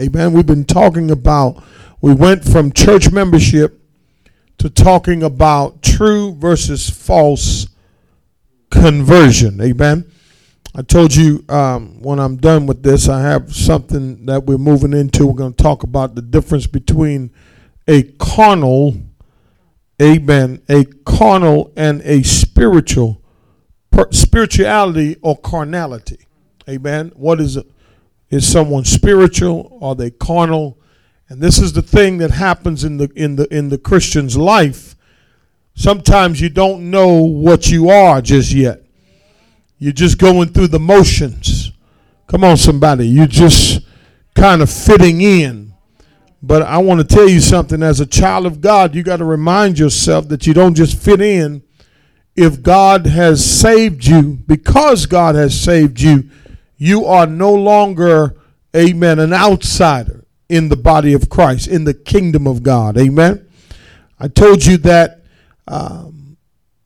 Amen. We've been talking about, we went from church membership to talking about true versus false conversion. Amen. I told you um, when I'm done with this, I have something that we're moving into. We're going to talk about the difference between a carnal, amen, a carnal and a spiritual, spirituality or carnality. Amen. What is it? Is someone spiritual? Are they carnal? And this is the thing that happens in the in the in the Christian's life. Sometimes you don't know what you are just yet. You're just going through the motions. Come on, somebody. You're just kind of fitting in. But I want to tell you something. As a child of God, you got to remind yourself that you don't just fit in. If God has saved you, because God has saved you, you are no longer, amen, an outsider in the body of Christ, in the kingdom of God. Amen. I told you that um,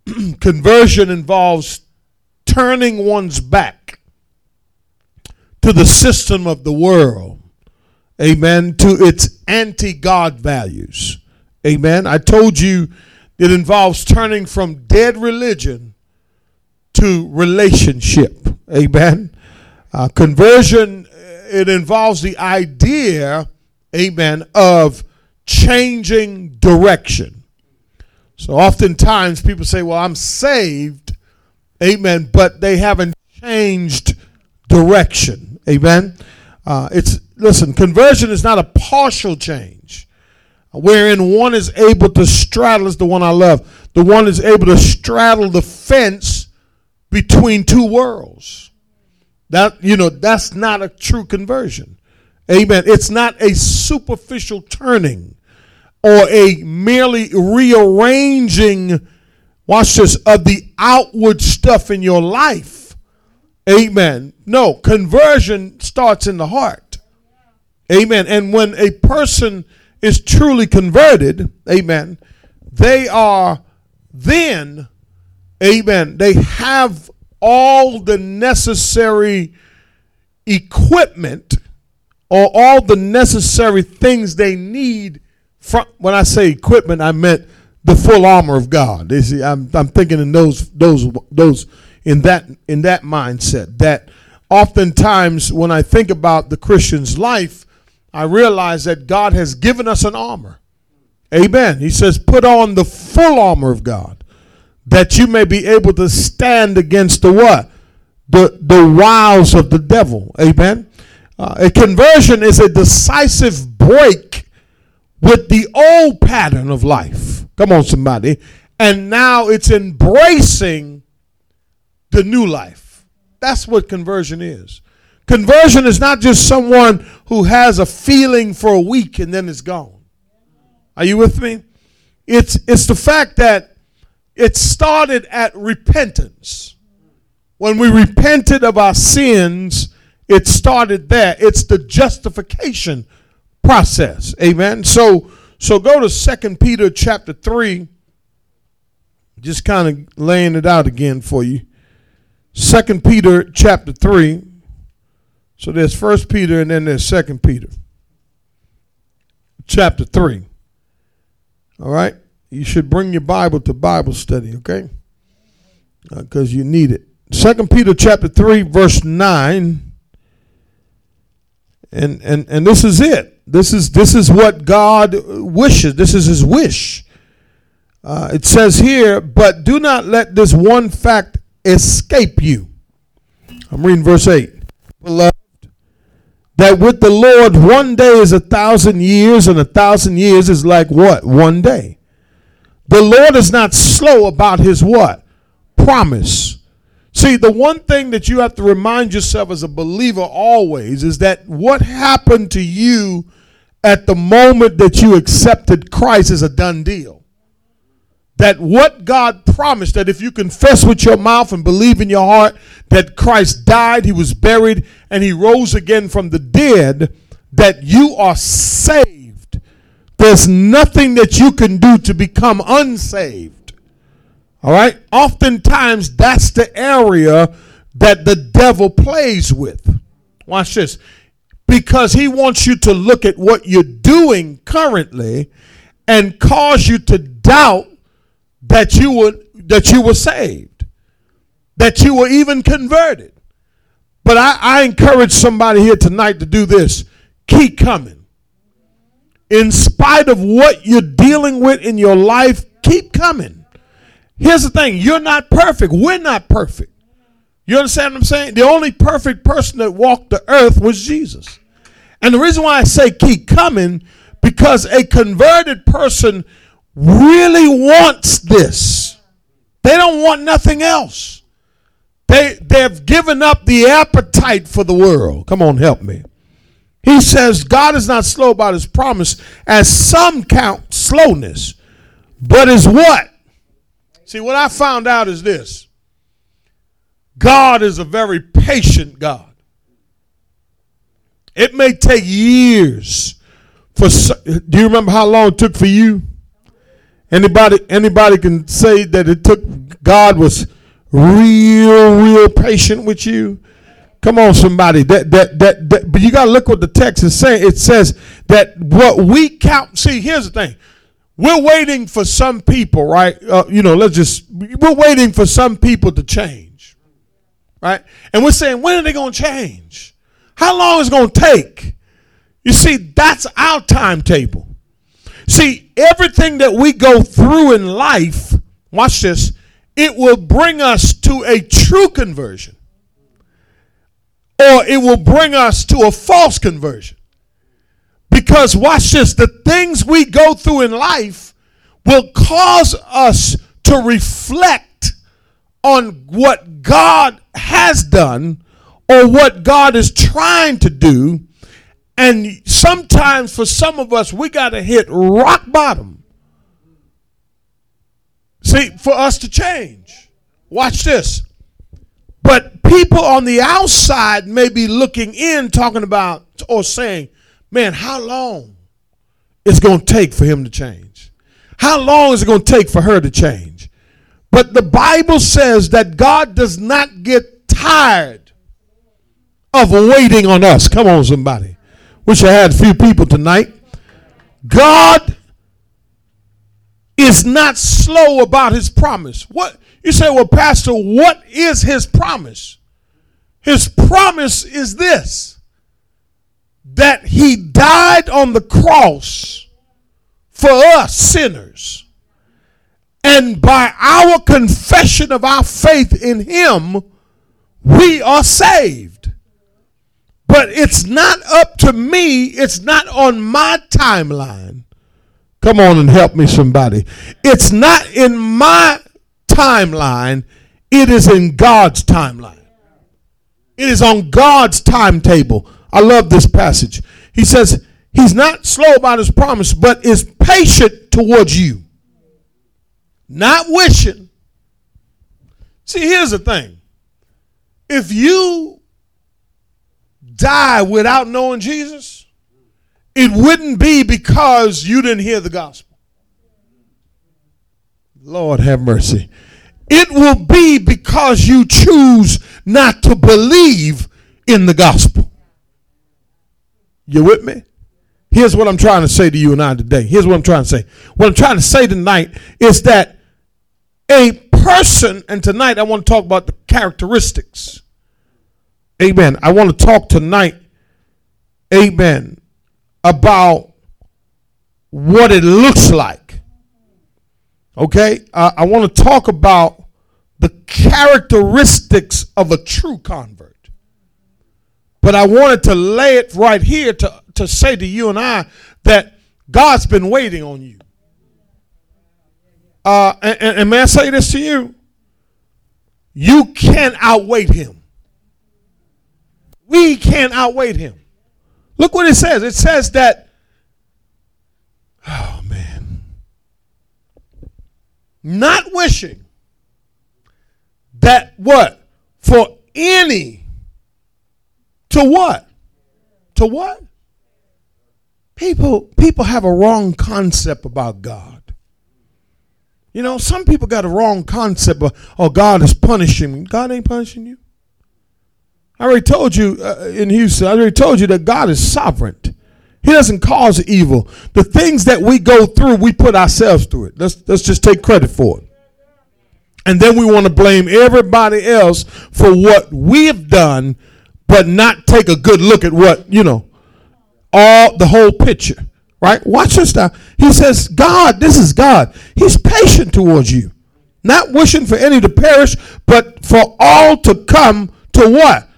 conversion involves turning one's back to the system of the world. Amen. To its anti God values. Amen. I told you it involves turning from dead religion to relationship. Amen. Uh, conversion, it involves the idea, amen, of changing direction. So oftentimes people say, well, I'm saved, amen, but they haven't changed direction. Amen. Uh, it's listen, conversion is not a partial change wherein one is able to straddle is the one I love. The one is able to straddle the fence between two worlds. That you know, that's not a true conversion. Amen. It's not a superficial turning or a merely rearranging, watch this, of the outward stuff in your life. Amen. No, conversion starts in the heart. Amen. And when a person is truly converted, amen, they are then, amen, they have all the necessary equipment or all the necessary things they need from when I say equipment I meant the full armor of God. See, I'm, I'm thinking in those those those in that in that mindset that oftentimes when I think about the Christian's life, I realize that God has given us an armor. Amen. He says, put on the full armor of God that you may be able to stand against the what? The, the wiles of the devil. Amen. Uh, a conversion is a decisive break with the old pattern of life. Come on, somebody. And now it's embracing the new life. That's what conversion is. Conversion is not just someone who has a feeling for a week and then it's gone. Are you with me? It's, it's the fact that it started at repentance. When we repented of our sins, it started there. It's the justification process. Amen. So so go to Second Peter chapter 3. Just kind of laying it out again for you. Second Peter chapter 3. So there's First Peter and then there's Second Peter. Chapter 3. All right? You should bring your Bible to Bible study, okay? Because uh, you need it. Second Peter chapter 3, verse 9. And, and, and this is it. This is, this is what God wishes. This is his wish. Uh, it says here, but do not let this one fact escape you. I'm reading verse 8. Beloved, that with the Lord one day is a thousand years, and a thousand years is like what? One day. The Lord is not slow about his what? Promise. See, the one thing that you have to remind yourself as a believer always is that what happened to you at the moment that you accepted Christ is a done deal. That what God promised, that if you confess with your mouth and believe in your heart that Christ died, he was buried, and he rose again from the dead, that you are saved there's nothing that you can do to become unsaved. All right? Oftentimes, that's the area that the devil plays with. Watch this. because he wants you to look at what you're doing currently and cause you to doubt that you were that you were saved, that you were even converted. But I, I encourage somebody here tonight to do this. Keep coming. In spite of what you're dealing with in your life, keep coming. Here's the thing you're not perfect. We're not perfect. You understand what I'm saying? The only perfect person that walked the earth was Jesus. And the reason why I say keep coming, because a converted person really wants this. They don't want nothing else. They, they've given up the appetite for the world. Come on, help me. He says, God is not slow about his promise, as some count slowness, but is what? See, what I found out is this God is a very patient God. It may take years for do you remember how long it took for you? Anybody anybody can say that it took God was real real patient with you? Come on somebody. That that that, that but you got to look what the text is saying. It says that what we count see here's the thing. We're waiting for some people, right? Uh, you know, let's just we're waiting for some people to change right? And we're saying, when are they to change? How long is it to take? You see, that's our timetable. See, everything that we go through in life, watch this, it will bring us to a true conversion. Or it will bring us to a false conversion. Because, watch this, the things we go through in life will cause us to reflect on what God has done or what God is trying to do. And sometimes for some of us, we got to hit rock bottom. See, for us to change. Watch this. But people on the outside may be looking in, talking about or saying, man, how long is going to take for him to change? How long is it going to take for her to change? But the Bible says that God does not get tired of waiting on us. Come on, somebody. Wish I had a few people tonight. God is not slow about his promise. What you say, well, Pastor, what is his promise? His promise is this that he died on the cross for us sinners and by our confession of our faith in Him, we are saved. But it's not up to me, it's not on my timeline. Come on and help me, somebody. It's not in my timeline, it is in God's timeline. It is on God's timetable. I love this passage. He says, He's not slow about His promise, but is patient towards you not wishing. See, here's the thing. If you die without knowing Jesus, it wouldn't be because you didn't hear the gospel. Lord have mercy. It will be because you choose not to believe in the gospel. You with me? Here's what I'm trying to say to you and I today. Here's what I'm trying to say. What I'm trying to say tonight is that a person, and tonight I want to talk about the characteristics. Amen. I want to talk tonight, amen, about what it looks like. Okay? Uh, I want to talk about the characteristics of a true convert. But I wanted to lay it right here to to say to you and I that God's been waiting on you. Uh, and, and may I say this to you? You can't outweight him. We can't outweight him. Look what it says. It says that, oh man, not wishing that what? For any, to what? To what? People, people have a wrong concept about God. You know, some people got a wrong concept of, oh, God is punishing me. God ain't punishing you. I already told you uh, in Houston, I already told you that God is sovereign. He doesn't cause evil. The things that we go through, we put ourselves through it. Let's, let's just take credit for it. And then we want to blame everybody else for what we have done, but not take a good look at what, you know, all the whole picture. Right? Watch this now. He says, God, this is God. He's patient towards you. Not wishing for any to perish, but for all to come to what?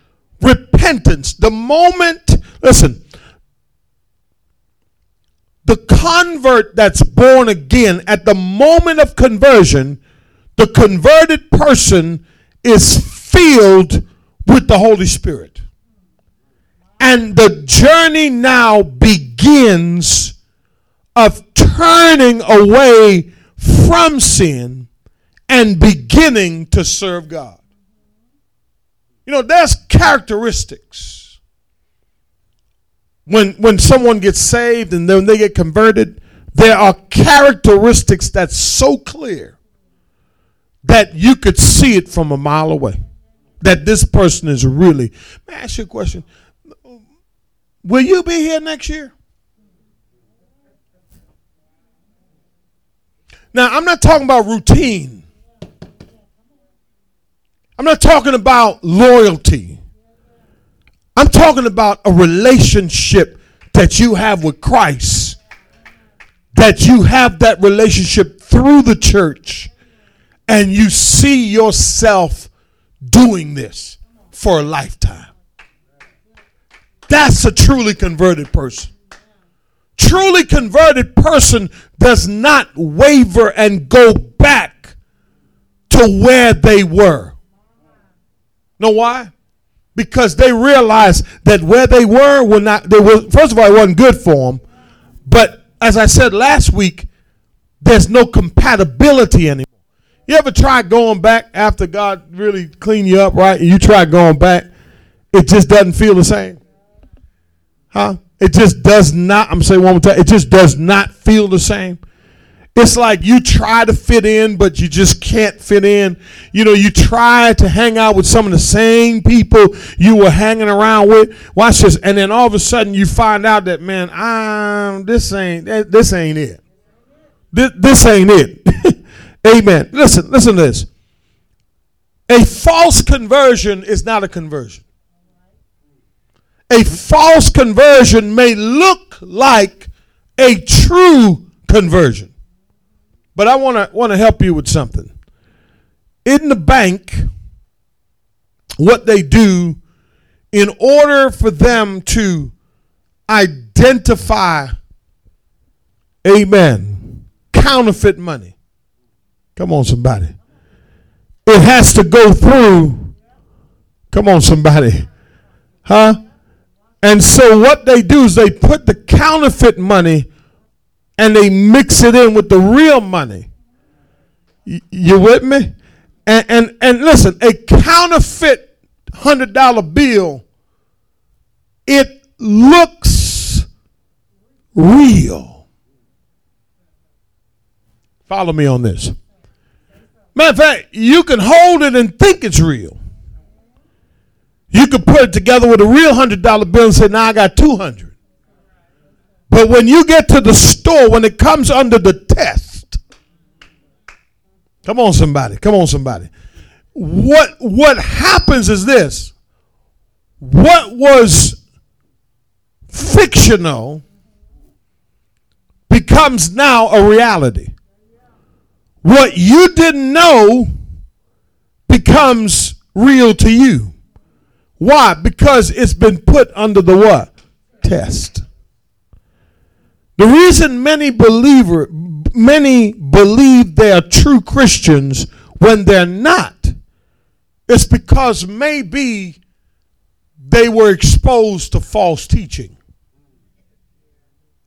Repentance. The moment, listen, the convert that's born again, at the moment of conversion, the converted person is filled with the Holy Spirit. And the journey now begins of turning away from sin and beginning to serve God. You know, there's characteristics. When when someone gets saved and then they get converted, there are characteristics that's so clear that you could see it from a mile away. That this person is really. May I ask you a question? Will you be here next year? Now, I'm not talking about routine. I'm not talking about loyalty. I'm talking about a relationship that you have with Christ. That you have that relationship through the church and you see yourself doing this for a lifetime. That's a truly converted person. Truly converted person does not waver and go back to where they were. Know why? Because they realized that where they were were not they were first of all it wasn't good for them. But as I said last week, there's no compatibility anymore. You ever try going back after God really cleaned you up, right? And you try going back, it just doesn't feel the same. Huh? It just does not, I'm saying one more time, it just does not feel the same. It's like you try to fit in, but you just can't fit in. You know, you try to hang out with some of the same people you were hanging around with. Watch this, and then all of a sudden you find out that man, I'm this ain't this ain't it. This, this ain't it. Amen. Listen, listen to this. A false conversion is not a conversion. A false conversion may look like a true conversion. But I want to want to help you with something. In the bank, what they do in order for them to identify amen counterfeit money. Come on somebody. It has to go through Come on somebody. Huh? And so what they do is they put the counterfeit money and they mix it in with the real money. You with me? And and, and listen, a counterfeit hundred dollar bill, it looks real. Follow me on this. Matter of fact, you can hold it and think it's real. You could put it together with a real hundred dollar bill and say, now I got two hundred. But when you get to the store, when it comes under the test, come on, somebody, come on, somebody. What what happens is this: what was fictional becomes now a reality. What you didn't know becomes real to you. Why? Because it's been put under the what? Test. The reason many believer many believe they are true Christians when they're not is because maybe they were exposed to false teaching.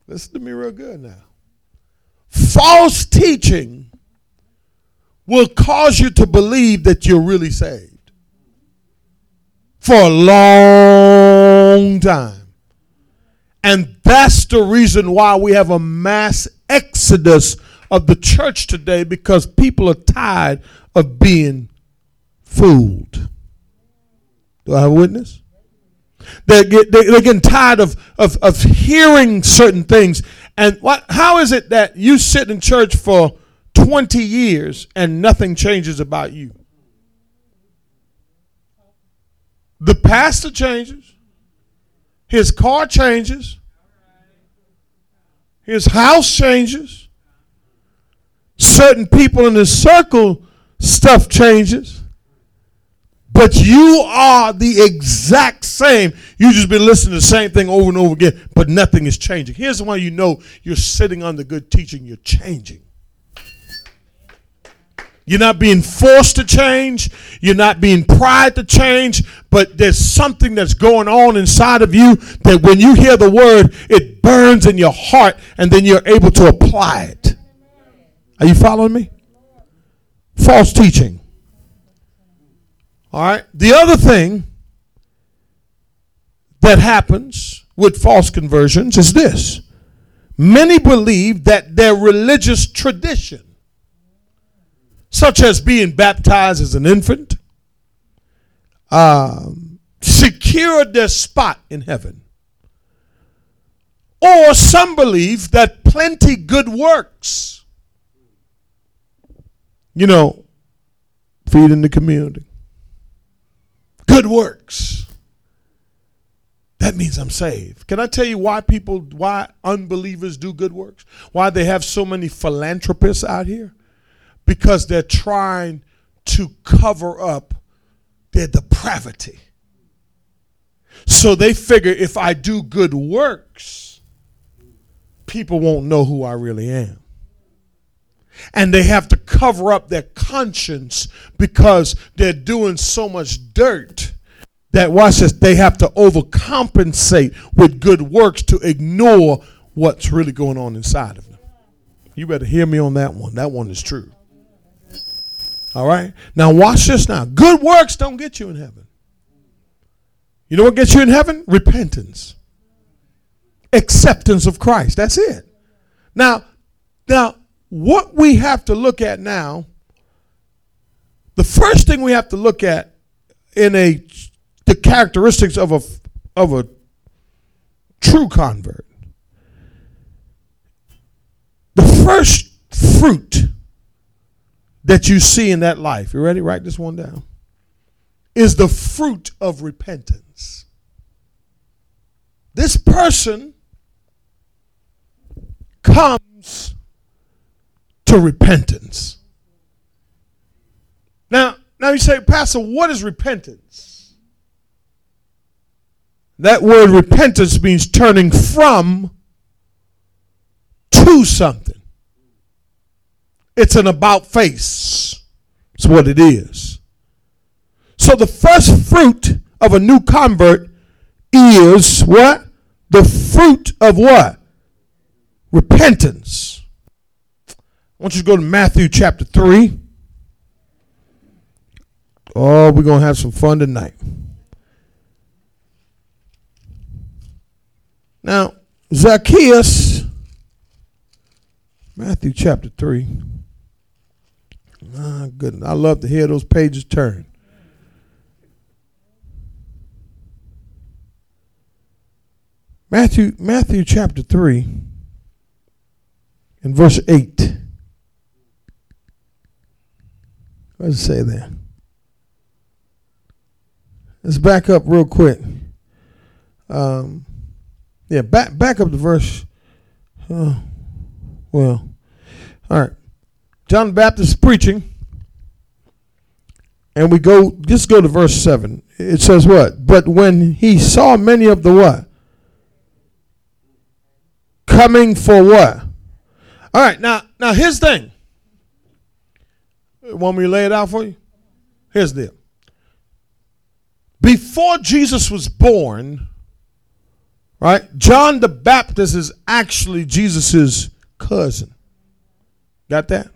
Listen to me real good now. False teaching will cause you to believe that you're really saved for a long time. And that's the reason why we have a mass exodus of the church today because people are tired of being fooled. Do I have a witness? They get they, they're getting tired of, of of hearing certain things. And what? How is it that you sit in church for twenty years and nothing changes about you? The pastor changes. His car changes. His house changes. Certain people in his circle, stuff changes. But you are the exact same. You just been listening to the same thing over and over again, but nothing is changing. Here's why you know you're sitting under good teaching, you're changing. You're not being forced to change. You're not being pried to change. But there's something that's going on inside of you that when you hear the word, it burns in your heart and then you're able to apply it. Are you following me? False teaching. All right. The other thing that happens with false conversions is this many believe that their religious tradition such as being baptized as an infant, um, secured their spot in heaven. Or some believe that plenty good works, you know, feeding the community, good works. That means I'm saved. Can I tell you why people, why unbelievers do good works? Why they have so many philanthropists out here? Because they're trying to cover up their depravity. So they figure if I do good works, people won't know who I really am. And they have to cover up their conscience because they're doing so much dirt that, watch this, they have to overcompensate with good works to ignore what's really going on inside of them. You better hear me on that one. That one is true. All right? Now, watch this now. Good works don't get you in heaven. You know what gets you in heaven? Repentance, acceptance of Christ. That's it. Now, now, what we have to look at now, the first thing we have to look at in a the characteristics of a of a true convert. The first fruit that you see in that life, you ready? Write this one down. Is the fruit of repentance. This person comes to repentance. Now, now you say, Pastor, what is repentance? That word repentance means turning from to something. It's an about face. It's what it is. So the first fruit of a new convert is what? The fruit of what? Repentance. I want you to go to Matthew chapter 3. Oh, we're going to have some fun tonight. Now, Zacchaeus, Matthew chapter 3. My goodness, I love to hear those pages turn. Matthew, Matthew chapter 3 and verse 8. What does it say there? Let's back up real quick. Um, yeah, back back up the verse. Oh, well, all right. John the Baptist preaching, and we go, just go to verse 7. It says what? But when he saw many of the what? Coming for what? All right, now, now here's the thing. Want me to lay it out for you? Here's the deal. Before Jesus was born, right, John the Baptist is actually Jesus's cousin. Got that?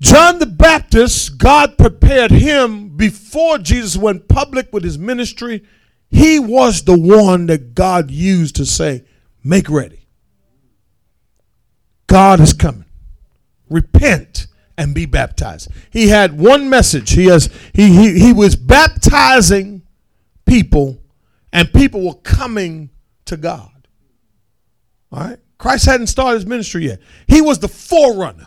John the Baptist, God prepared him before Jesus went public with his ministry. He was the one that God used to say, Make ready. God is coming. Repent and be baptized. He had one message. He has he he, he was baptizing people and people were coming to God. All right? Christ hadn't started his ministry yet. He was the forerunner.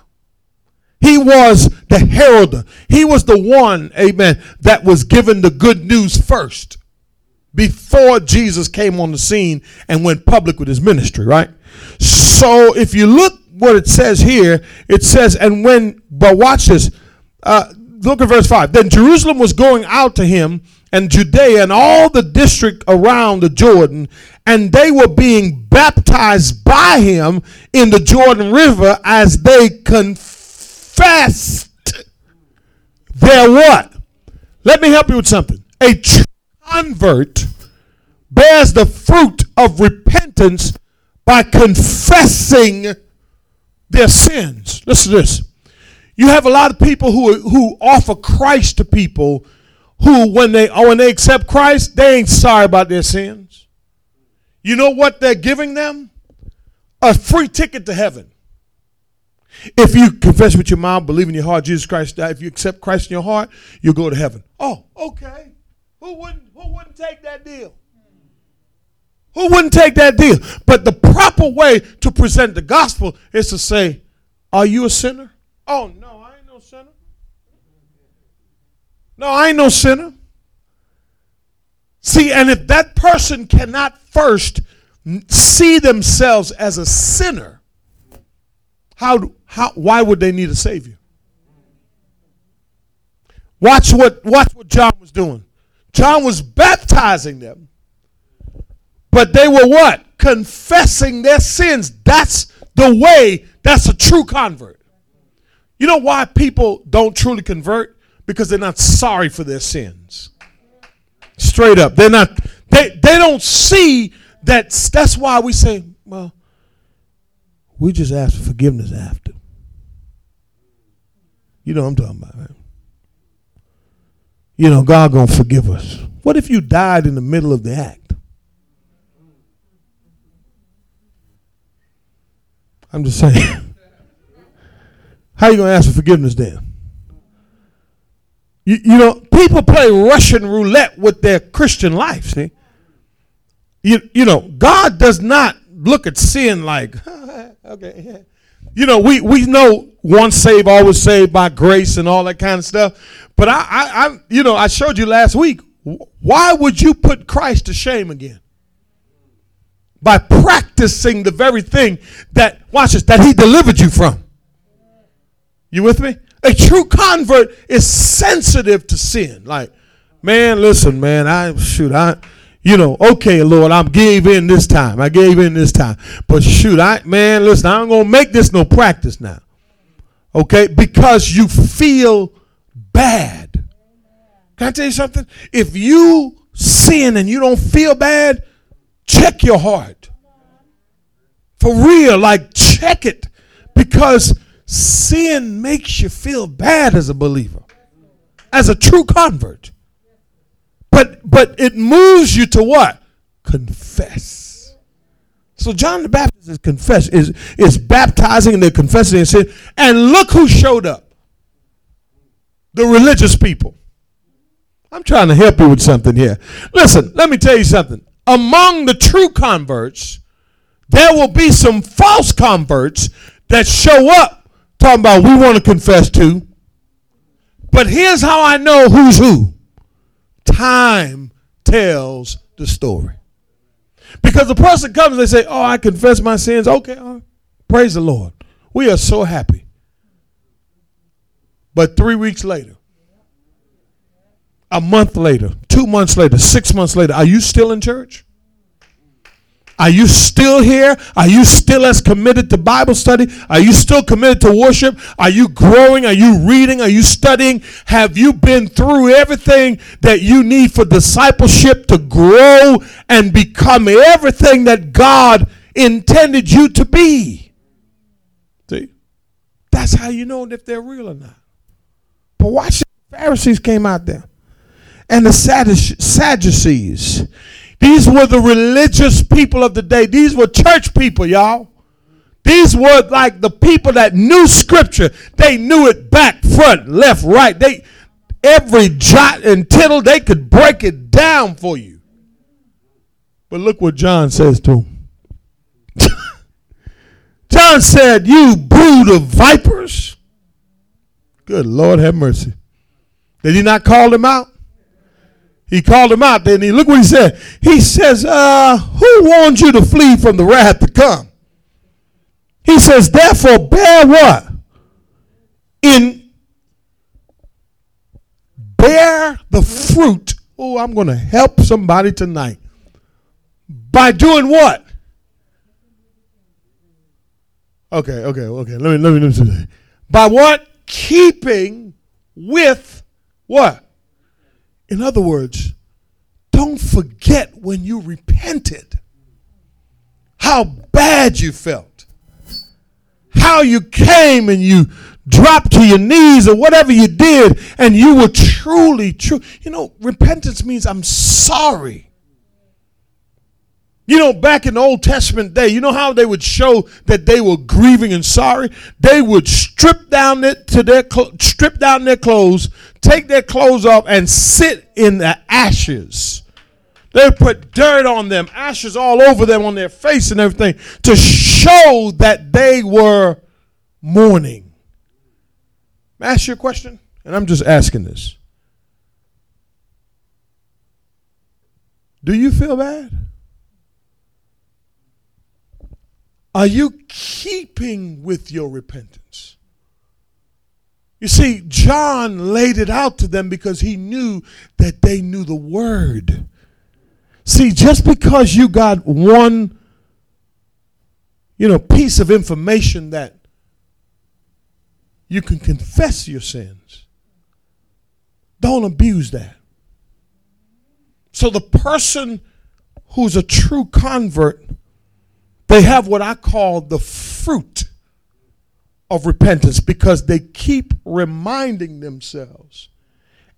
He was the heralder. He was the one, amen, that was given the good news first before Jesus came on the scene and went public with his ministry, right? So if you look what it says here, it says, and when, but watch this. Uh, look at verse 5. Then Jerusalem was going out to him and Judea and all the district around the Jordan, and they were being baptized by him in the Jordan River as they confessed their what? Let me help you with something. A convert bears the fruit of repentance by confessing their sins. Listen to this. You have a lot of people who, who offer Christ to people who, when they, oh, when they accept Christ, they ain't sorry about their sins. You know what they're giving them? A free ticket to heaven. If you confess with your mouth, believe in your heart Jesus Christ died, if you accept Christ in your heart, you'll go to heaven. Oh, okay. Who wouldn't who wouldn't take that deal? Who wouldn't take that deal? But the proper way to present the gospel is to say, Are you a sinner? Oh, no, I ain't no sinner. No, I ain't no sinner. See, and if that person cannot first see themselves as a sinner, how, how why would they need a savior? Watch what watch what John was doing. John was baptizing them but they were what? Confessing their sins. That's the way, that's a true convert. You know why people don't truly convert? Because they're not sorry for their sins. Straight up. They're not, they, they don't see that. That's why we say, well, we just ask for forgiveness after. You know what I'm talking about, right? You know, God gonna forgive us. What if you died in the middle of the act? I'm just saying. How you gonna ask for forgiveness then? You, you know, people play Russian roulette with their Christian life. See, you you know, God does not look at sin like, okay, yeah. You know, we we know once saved, always saved by grace and all that kind of stuff. But I, I, I you know, I showed you last week. Why would you put Christ to shame again? by practicing the very thing that, watch this, that he delivered you from. You with me? A true convert is sensitive to sin. Like, man, listen, man, I shoot, I you know, okay, Lord, I gave in this time. I gave in this time. But shoot, I man, listen, I'm gonna make this no practice now. Okay? Because you feel bad. Can I tell you something? If you sin and you don't feel bad, check your heart. For real, like check it. Because sin makes you feel bad as a believer, as a true convert. But but it moves you to what? Confess. So John the Baptist is confess is is baptizing and they're confessing their sin. And look who showed up. The religious people. I'm trying to help you with something here. Listen, let me tell you something among the true converts, there will be some false converts that show up talking about we want to confess to. But here's how I know who's who time tells the story. Because the person comes, they say, Oh, I confess my sins. Okay, praise the Lord. We are so happy. But three weeks later, a month later, two months later, six months later, are you still in church? Are you still here? Are you still as committed to Bible study? Are you still committed to worship? Are you growing? Are you reading? Are you studying? Have you been through everything that you need for discipleship to grow and become everything that God intended you to be? See? That's how you know if they're real or not. But watch the Pharisees came out there and the Sadducees. These were the religious people of the day. These were church people, y'all. These were like the people that knew scripture. They knew it back, front, left, right. They every jot and tittle, they could break it down for you. But look what John says to him. John said, You brood of vipers. Good Lord have mercy. Did he not call them out? He called him out. Then he look what he said. He says, uh, who warned you to flee from the wrath to come? He says, therefore bear what? In bear the fruit. Oh, I'm going to help somebody tonight. By doing what? Okay, okay, okay. Let me let me let me. By what? Keeping with what? In other words, don't forget when you repented how bad you felt, how you came and you dropped to your knees or whatever you did, and you were truly true. You know, repentance means I'm sorry. You know, back in the Old Testament day, you know how they would show that they were grieving and sorry? They would strip down their, to their strip down their clothes, take their clothes off, and sit in the ashes. They put dirt on them, ashes all over them, on their face and everything, to show that they were mourning. Ask you a question? And I'm just asking this. Do you feel bad? Are you keeping with your repentance? You see, John laid it out to them because he knew that they knew the word. See, just because you got one, you know, piece of information that you can confess your sins, don't abuse that. So the person who's a true convert they have what I call the fruit of repentance because they keep reminding themselves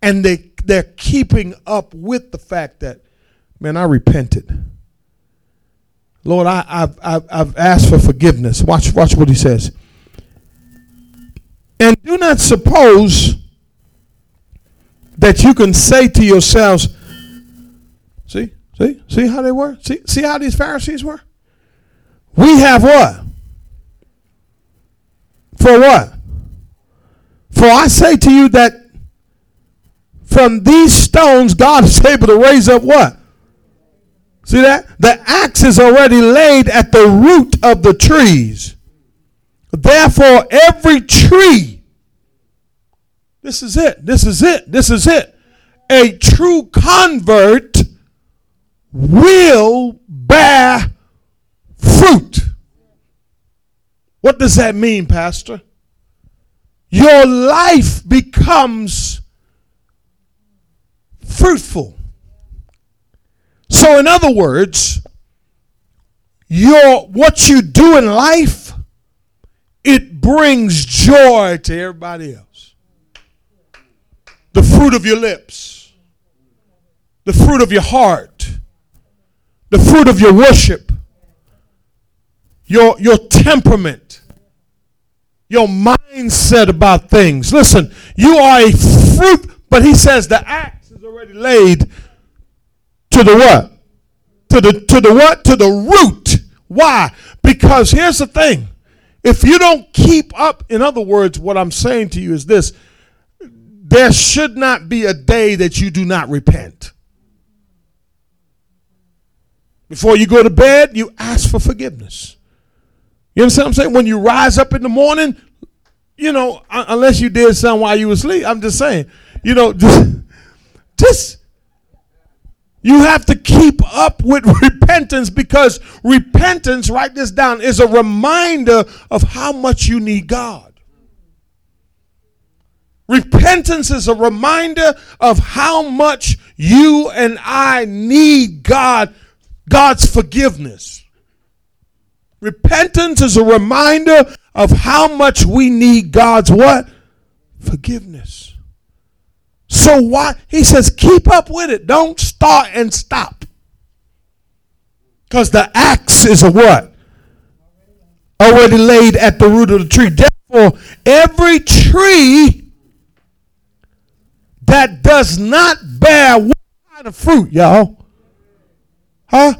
and they they're keeping up with the fact that man I repented. Lord, I, have I've, I've asked for forgiveness. Watch, watch what he says. And do not suppose that you can say to yourselves, see, see, see how they were? See, see how these Pharisees were? We have what? For what? For I say to you that from these stones God is able to raise up what? See that? The axe is already laid at the root of the trees. Therefore, every tree, this is it, this is it, this is it. A true convert will bear fruit. What does that mean, Pastor? Your life becomes fruitful. So, in other words, your what you do in life, it brings joy to everybody else. The fruit of your lips, the fruit of your heart, the fruit of your worship, your, your temperament, your mindset about things. Listen, you are a fruit, but he says the axe is already laid to the what? To the to the what? To the root. Why? Because here's the thing. If you don't keep up, in other words, what I'm saying to you is this there should not be a day that you do not repent. Before you go to bed, you ask for forgiveness. You understand what I'm saying? When you rise up in the morning, you know, unless you did something while you were asleep, I'm just saying, you know, just, just you have to keep up with repentance because repentance, write this down, is a reminder of how much you need God. Repentance is a reminder of how much you and I need God, God's forgiveness. Repentance is a reminder of how much we need God's what? Forgiveness. So why he says keep up with it. Don't start and stop. Because the axe is a what? already laid at the root of the tree. Therefore, every tree that does not bear what kind of fruit, y'all? Huh?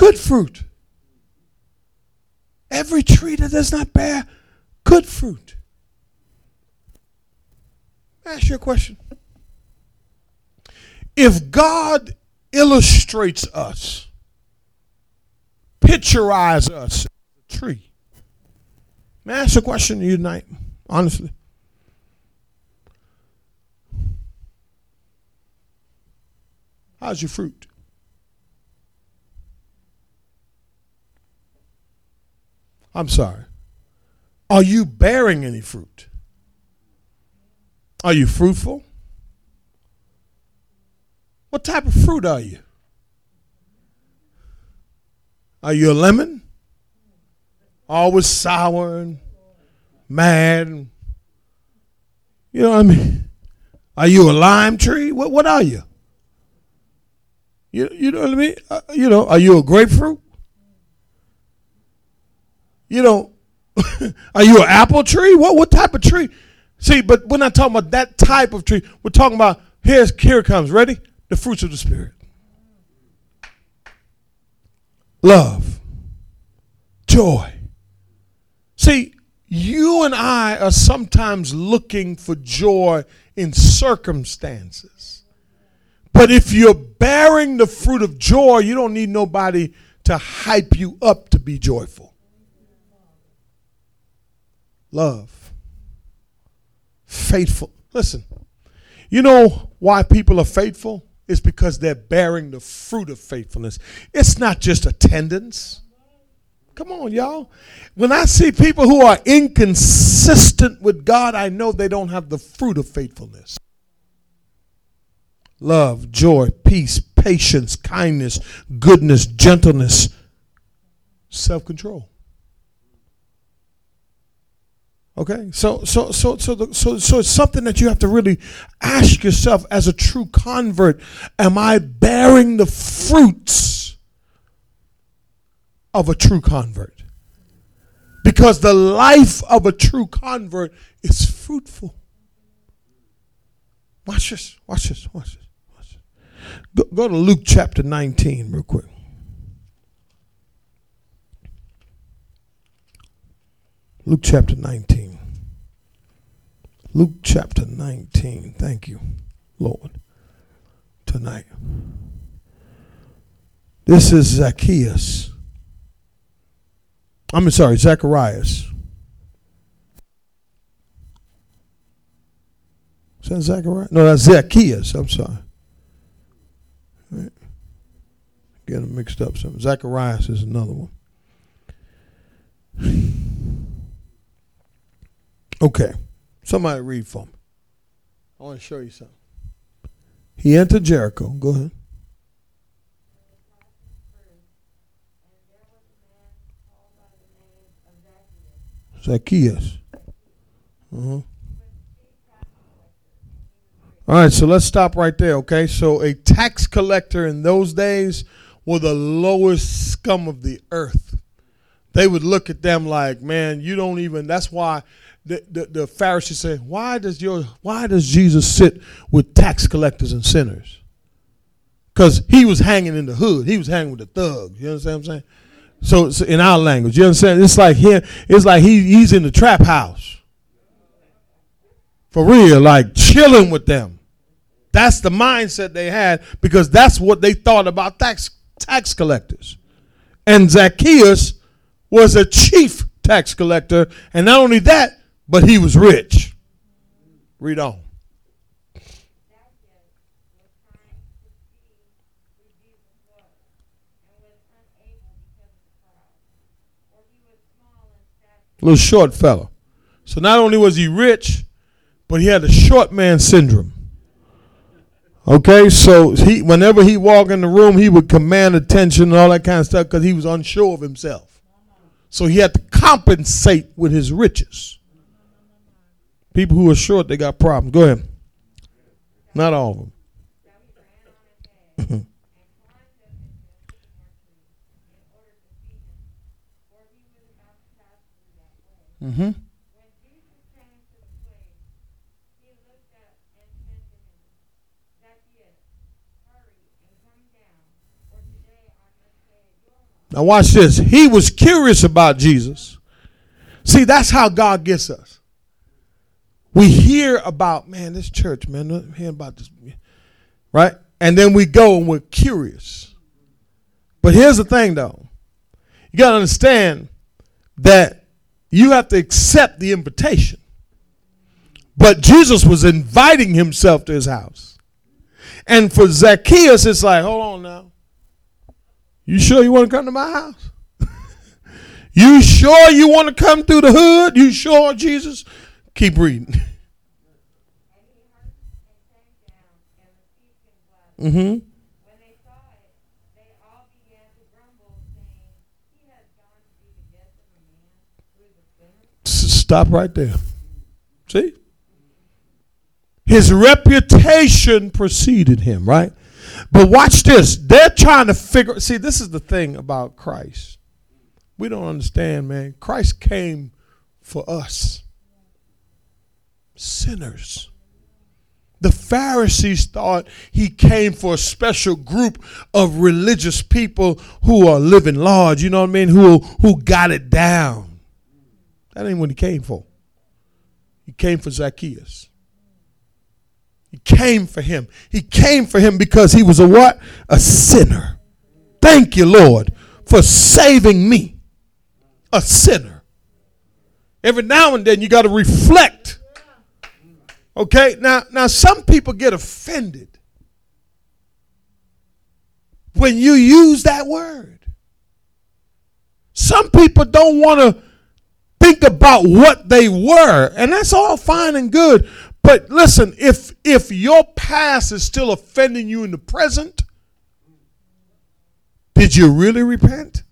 Good fruit. Every tree that does not bear good fruit. Ask you a question. If God illustrates us, picturize us as a tree, may I ask a question to you tonight, honestly? How's your fruit? I'm sorry. Are you bearing any fruit? Are you fruitful? What type of fruit are you? Are you a lemon? Always sour and mad. You know what I mean? Are you a lime tree? What, what are you? You, you know what I mean? Uh, you know, are you a grapefruit? You know, are you an apple tree? What what type of tree? See, but we're not talking about that type of tree. We're talking about here's here comes. Ready? The fruits of the spirit. Love. Joy. See, you and I are sometimes looking for joy in circumstances. But if you're bearing the fruit of joy, you don't need nobody to hype you up to be joyful love, faithful. Listen, you know why people are faithful? It's because they're bearing the fruit of faithfulness. It's not just attendance. Come on, y'all. When I see people who are inconsistent with God, I know they don't have the fruit of faithfulness. Love, joy, peace, patience, kindness, goodness, gentleness, self control. Okay, so so so so the, so so it's something that you have to really ask yourself as a true convert: Am I bearing the fruits of a true convert? Because the life of a true convert is fruitful. Watch this. Watch this. Watch this. Watch this. Go, go to Luke chapter 19 real quick. Luke chapter 19. Luke chapter 19. Thank you, Lord, tonight. This is Zacchaeus. I'm sorry, Zacharias. Is that Zacharias? No, that's Zacchaeus. I'm sorry. Right. Getting mixed up. Some Zacharias is another one. Okay. Somebody read for me. I want to show you something. He entered Jericho. Go ahead. Zacchaeus. Uh-huh. All right, so let's stop right there, okay? So a tax collector in those days were the lowest scum of the earth. They would look at them like, man, you don't even, that's why the, the, the Pharisees say, why does your why does Jesus sit with tax collectors and sinners? Because he was hanging in the hood. He was hanging with the thugs. You understand what I'm saying? So, so in our language, you understand? It's like him, it's like he, he's in the trap house. For real, like chilling with them. That's the mindset they had because that's what they thought about tax tax collectors. And Zacchaeus was a chief tax collector, and not only that, but he was rich. Read on. Little short fellow. So not only was he rich, but he had a short man syndrome. Okay, so he whenever he walked in the room, he would command attention and all that kind of stuff because he was unsure of himself. So he had to compensate with his riches. People who are short, they got problems. Go ahead. Not all of them. Mm-hmm. Now, watch this. He was curious about Jesus. See, that's how God gets us. We hear about, man, this church, man, uh, hear about this, right? And then we go and we're curious. But here's the thing, though. You got to understand that you have to accept the invitation. But Jesus was inviting himself to his house. And for Zacchaeus, it's like, hold on now. You sure you want to come to my house? you sure you want to come through the hood? You sure, Jesus? Keep reading. Mm-hmm. Stop right there. See? His reputation preceded him, right? But watch this. They're trying to figure see, this is the thing about Christ. We don't understand, man. Christ came for us. Sinners. The Pharisees thought he came for a special group of religious people who are living large, you know what I mean, who who got it down. That ain't what he came for. He came for Zacchaeus. He came for him. He came for him because he was a what? A sinner. Thank you, Lord, for saving me. A sinner. Every now and then you got to reflect. Okay? Now now some people get offended when you use that word. Some people don't want to think about what they were, and that's all fine and good. But listen, if if your past is still offending you in the present, did you really repent?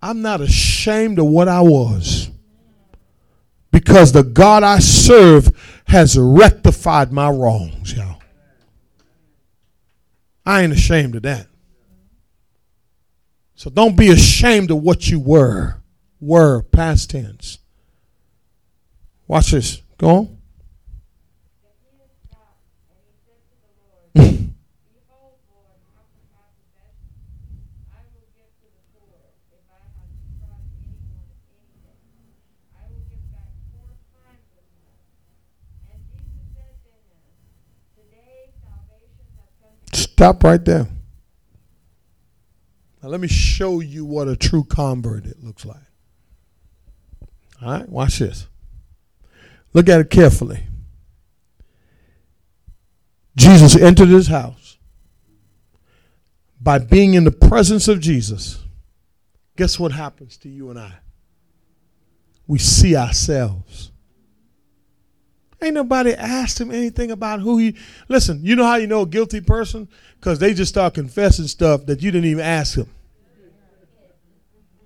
I'm not ashamed of what I was. Because the God I serve has rectified my wrongs, y'all. I ain't ashamed of that. So don't be ashamed of what you were were, past tense. Watch this. Go on. Stop right there. Now let me show you what a true convert it looks like. All right, watch this. Look at it carefully. Jesus entered his house by being in the presence of Jesus. Guess what happens to you and I? We see ourselves. Ain't nobody asked him anything about who he. Listen, you know how you know a guilty person? Because they just start confessing stuff that you didn't even ask him.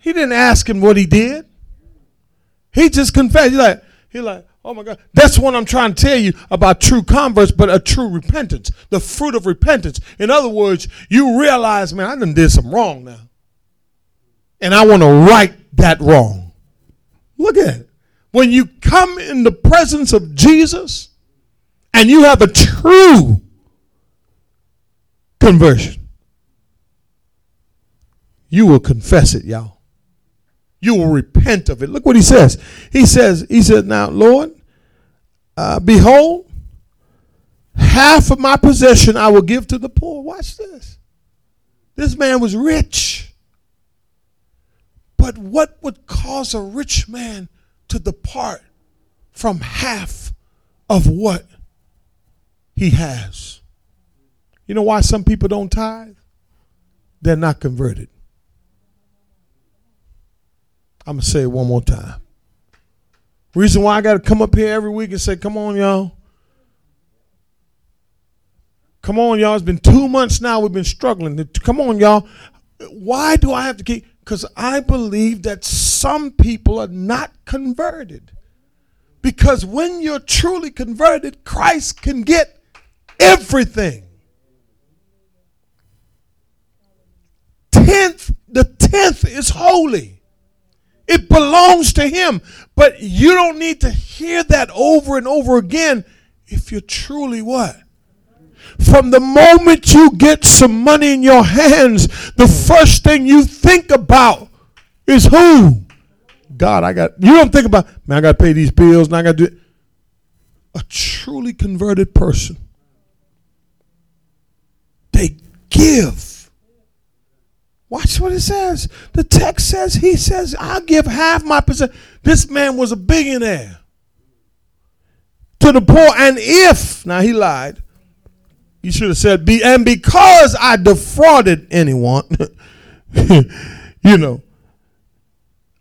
He didn't ask him what he did. He just confessed. He's like, he's like, oh my God. That's what I'm trying to tell you about true converts, but a true repentance. The fruit of repentance. In other words, you realize, man, I done did some wrong now. And I want to right that wrong. Look at it. When you come in the presence of Jesus and you have a true conversion, you will confess it, y'all you will repent of it. Look what he says. He says, he said, now, Lord, uh, behold, half of my possession I will give to the poor. Watch this. This man was rich. But what would cause a rich man to depart from half of what he has? You know why some people don't tithe? They're not converted. I'm going to say it one more time. Reason why I got to come up here every week and say, come on, y'all. Come on, y'all. It's been two months now. We've been struggling. Come on, y'all. Why do I have to keep? Because I believe that some people are not converted. Because when you're truly converted, Christ can get everything. Tenth, the tenth is holy. It belongs to him. But you don't need to hear that over and over again if you're truly what? From the moment you get some money in your hands, the first thing you think about is who? God, I got, you don't think about, man, I got to pay these bills and I got to do it. A truly converted person, they give. Watch what it says. The text says, he says, I'll give half my percent. This man was a billionaire to the poor. And if, now he lied, you should have said, be, and because I defrauded anyone, you know,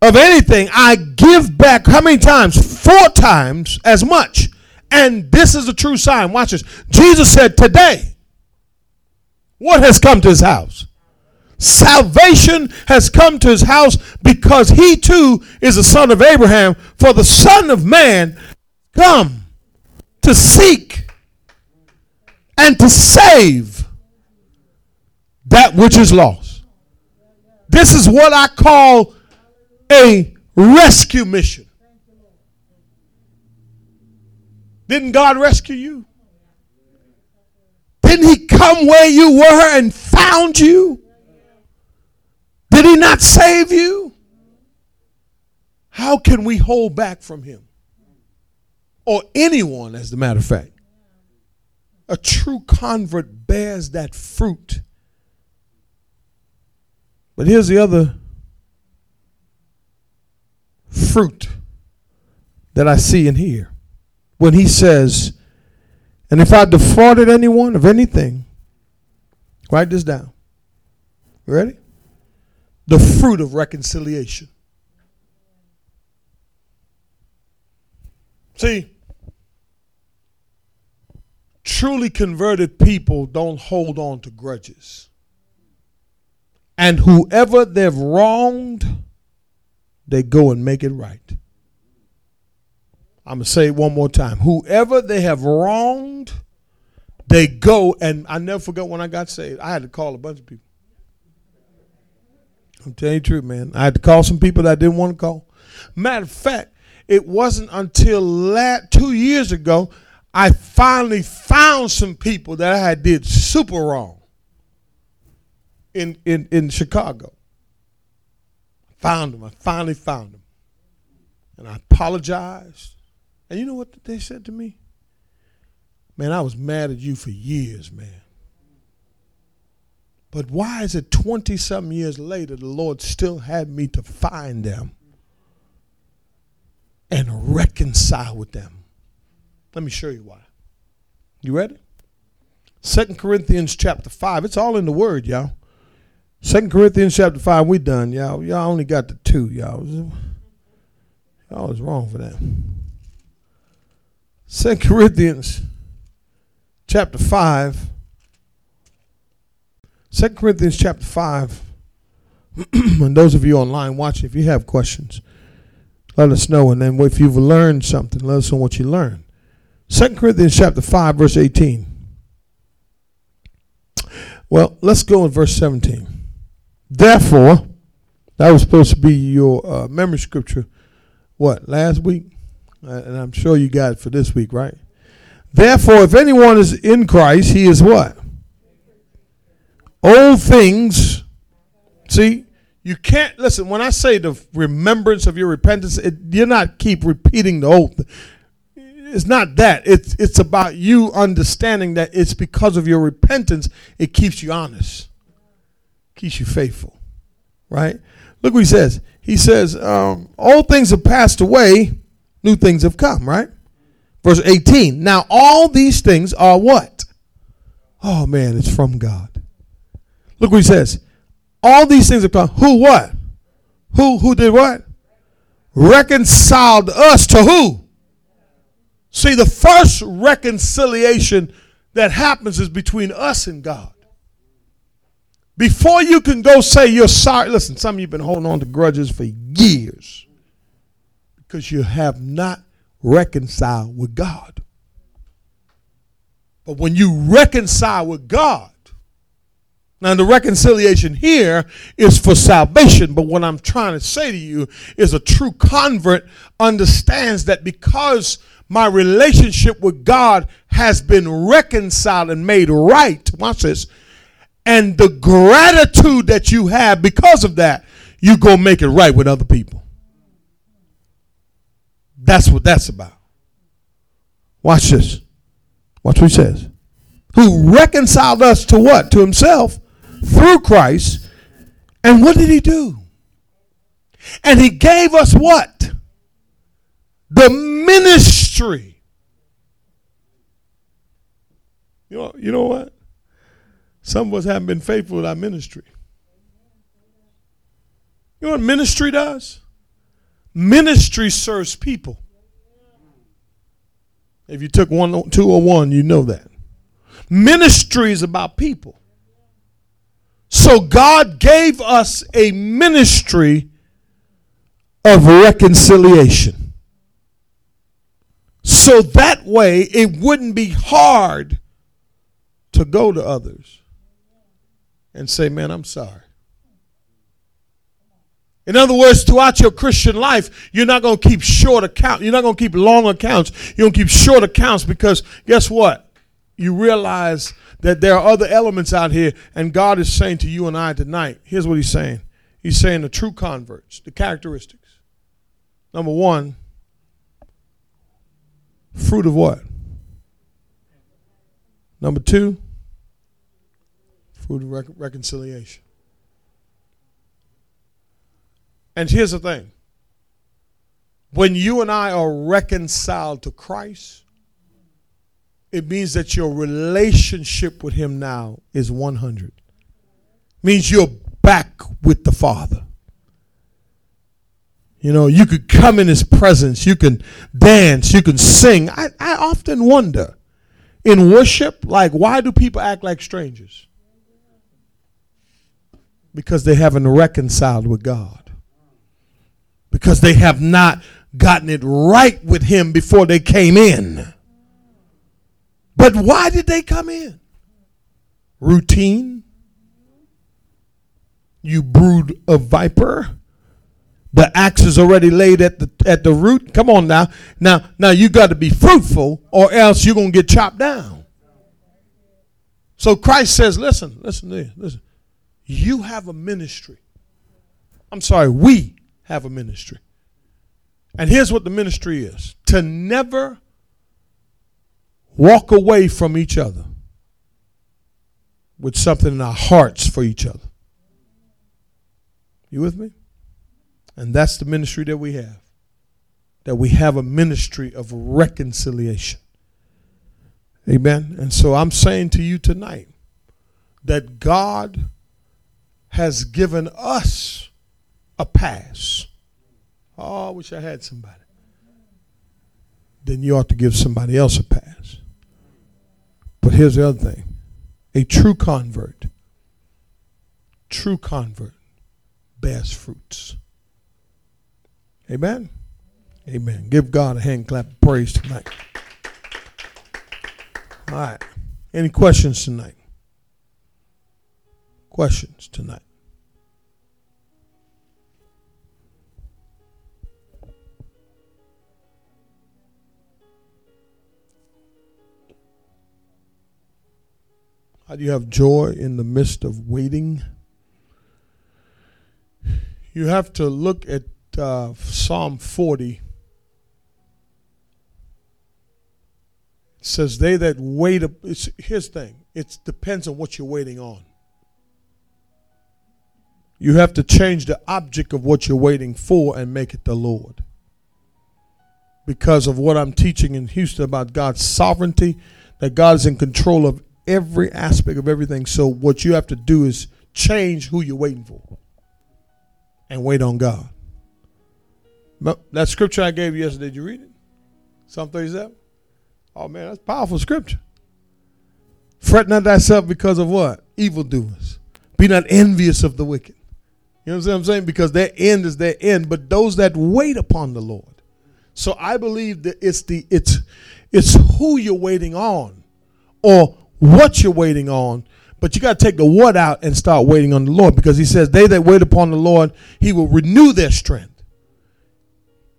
of anything, I give back how many times? Four times as much. And this is a true sign. Watch this. Jesus said, Today, what has come to his house? Salvation has come to his house because he too is a son of Abraham. For the Son of Man come to seek and to save that which is lost. This is what I call a rescue mission. Didn't God rescue you? Didn't He come where you were and found you? Did He not save you? How can we hold back from Him? Or anyone, as a matter of fact. A true convert bears that fruit. But here's the other fruit that I see in here. When he says, and if I defrauded anyone of anything, write this down. ready? The fruit of reconciliation. See, truly converted people don't hold on to grudges. And whoever they've wronged, they go and make it right. I'm going to say it one more time. Whoever they have wronged, they go, and I never forgot when I got saved, I had to call a bunch of people. I'm telling you the truth, man. I had to call some people that I didn't want to call. Matter of fact, it wasn't until two years ago I finally found some people that I had did super wrong in, in, in Chicago. Found them. I finally found them. And I apologized. And you know what they said to me? Man, I was mad at you for years, man. But why is it 20 something years later the Lord still had me to find them and reconcile with them? Let me show you why. You ready? Second Corinthians chapter 5. It's all in the word, y'all. Second Corinthians chapter 5, we done, y'all. Y'all only got the two, y'all. Y'all was wrong for that. Second Corinthians chapter 5. Second Corinthians chapter 5. and those of you online watching, if you have questions, let us know. And then if you've learned something, let us know what you learned. 2 Corinthians chapter 5, verse 18. Well, let's go in verse 17. Therefore, that was supposed to be your uh, memory scripture, what, last week? Uh, and I'm sure you got it for this week, right? Therefore, if anyone is in Christ, he is what? Old things. See, you can't listen. When I say the remembrance of your repentance, it, you're not keep repeating the old it's not that. It's it's about you understanding that it's because of your repentance it keeps you honest, keeps you faithful, right? Look what he says. He says, um, "All things have passed away; new things have come." Right? Verse eighteen. Now all these things are what? Oh man, it's from God. Look what he says. All these things have come. Who what? Who who did what? Reconciled us to who? See, the first reconciliation that happens is between us and God. Before you can go say you're sorry, listen, some of you have been holding on to grudges for years because you have not reconciled with God. But when you reconcile with God, Now, the reconciliation here is for salvation, but what I'm trying to say to you is a true convert understands that because my relationship with God has been reconciled and made right, watch this, and the gratitude that you have because of that, you go make it right with other people. That's what that's about. Watch this. Watch what he says. Who reconciled us to what? To himself through Christ. And what did he do? And he gave us what? The ministry. You know, you know what? Some of us haven't been faithful with our ministry. You know what ministry does? Ministry serves people. If you took one, two, or one, you know that. Ministry is about people. So God gave us a ministry of reconciliation. So that way it wouldn't be hard to go to others and say, Man, I'm sorry. In other words, throughout your Christian life, you're not going to keep short accounts. You're not going to keep long accounts. You're going to keep short accounts because guess what? You realize that there are other elements out here, and God is saying to you and I tonight here's what He's saying He's saying the true converts, the characteristics. Number one, fruit of what? Number two, fruit of rec- reconciliation. And here's the thing when you and I are reconciled to Christ, it means that your relationship with Him now is 100. means you're back with the Father. You know, you could come in His presence, you can dance, you can sing. I, I often wonder in worship, like, why do people act like strangers? Because they haven't reconciled with God because they have not gotten it right with him before they came in. But why did they come in? Routine. You brood of viper. The axe is already laid at the at the root. Come on now. Now now you got to be fruitful or else you're going to get chopped down. So Christ says, listen, listen, listen. You have a ministry. I'm sorry, we have a ministry. And here's what the ministry is to never walk away from each other with something in our hearts for each other. You with me? And that's the ministry that we have. That we have a ministry of reconciliation. Amen. And so I'm saying to you tonight that God has given us a pass. Oh, I wish I had somebody. Then you ought to give somebody else a pass. But here's the other thing a true convert, true convert bears fruits. Amen? Amen. Give God a hand clap of praise tonight. All right. Any questions tonight? Questions tonight? How do you have joy in the midst of waiting? You have to look at uh, Psalm 40. It says, They that wait, it's, the thing it depends on what you're waiting on. You have to change the object of what you're waiting for and make it the Lord. Because of what I'm teaching in Houston about God's sovereignty, that God is in control of every aspect of everything. So what you have to do is change who you're waiting for and wait on God. That scripture I gave you yesterday, did you read it? Psalm 37? Oh man, that's powerful scripture. Fret not thyself because of what? Evildoers. Be not envious of the wicked. You know what I'm saying? Because their end is their end, but those that wait upon the Lord. So I believe that it's the it's it's who you're waiting on or what you're waiting on, But you got to take the what out and start waiting on the Lord because he says, They that wait upon the Lord, he will renew their strength.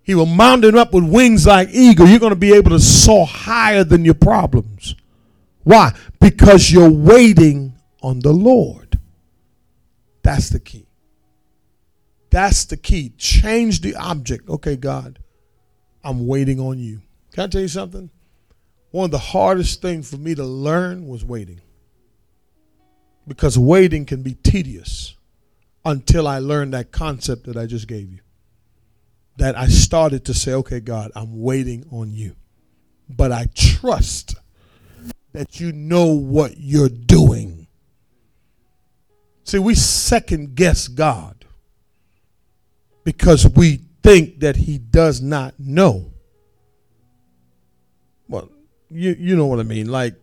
He will mount them up with wings like eagle. You're going to be able to soar higher than your problems. Why? Because you're waiting on the Lord. That's the key. That's the key. Change the object. Okay, God, I'm waiting on you. Can I tell you something? One of the hardest things for me to learn was waiting. Because waiting can be tedious until I learned that concept that I just gave you. That I started to say, okay, God, I'm waiting on you. But I trust that you know what you're doing. See, we second guess God because we think that he does not know. You you know what I mean. Like,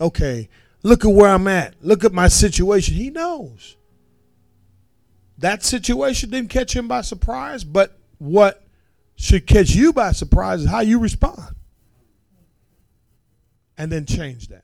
okay, look at where I'm at. Look at my situation. He knows. That situation didn't catch him by surprise, but what should catch you by surprise is how you respond and then change that.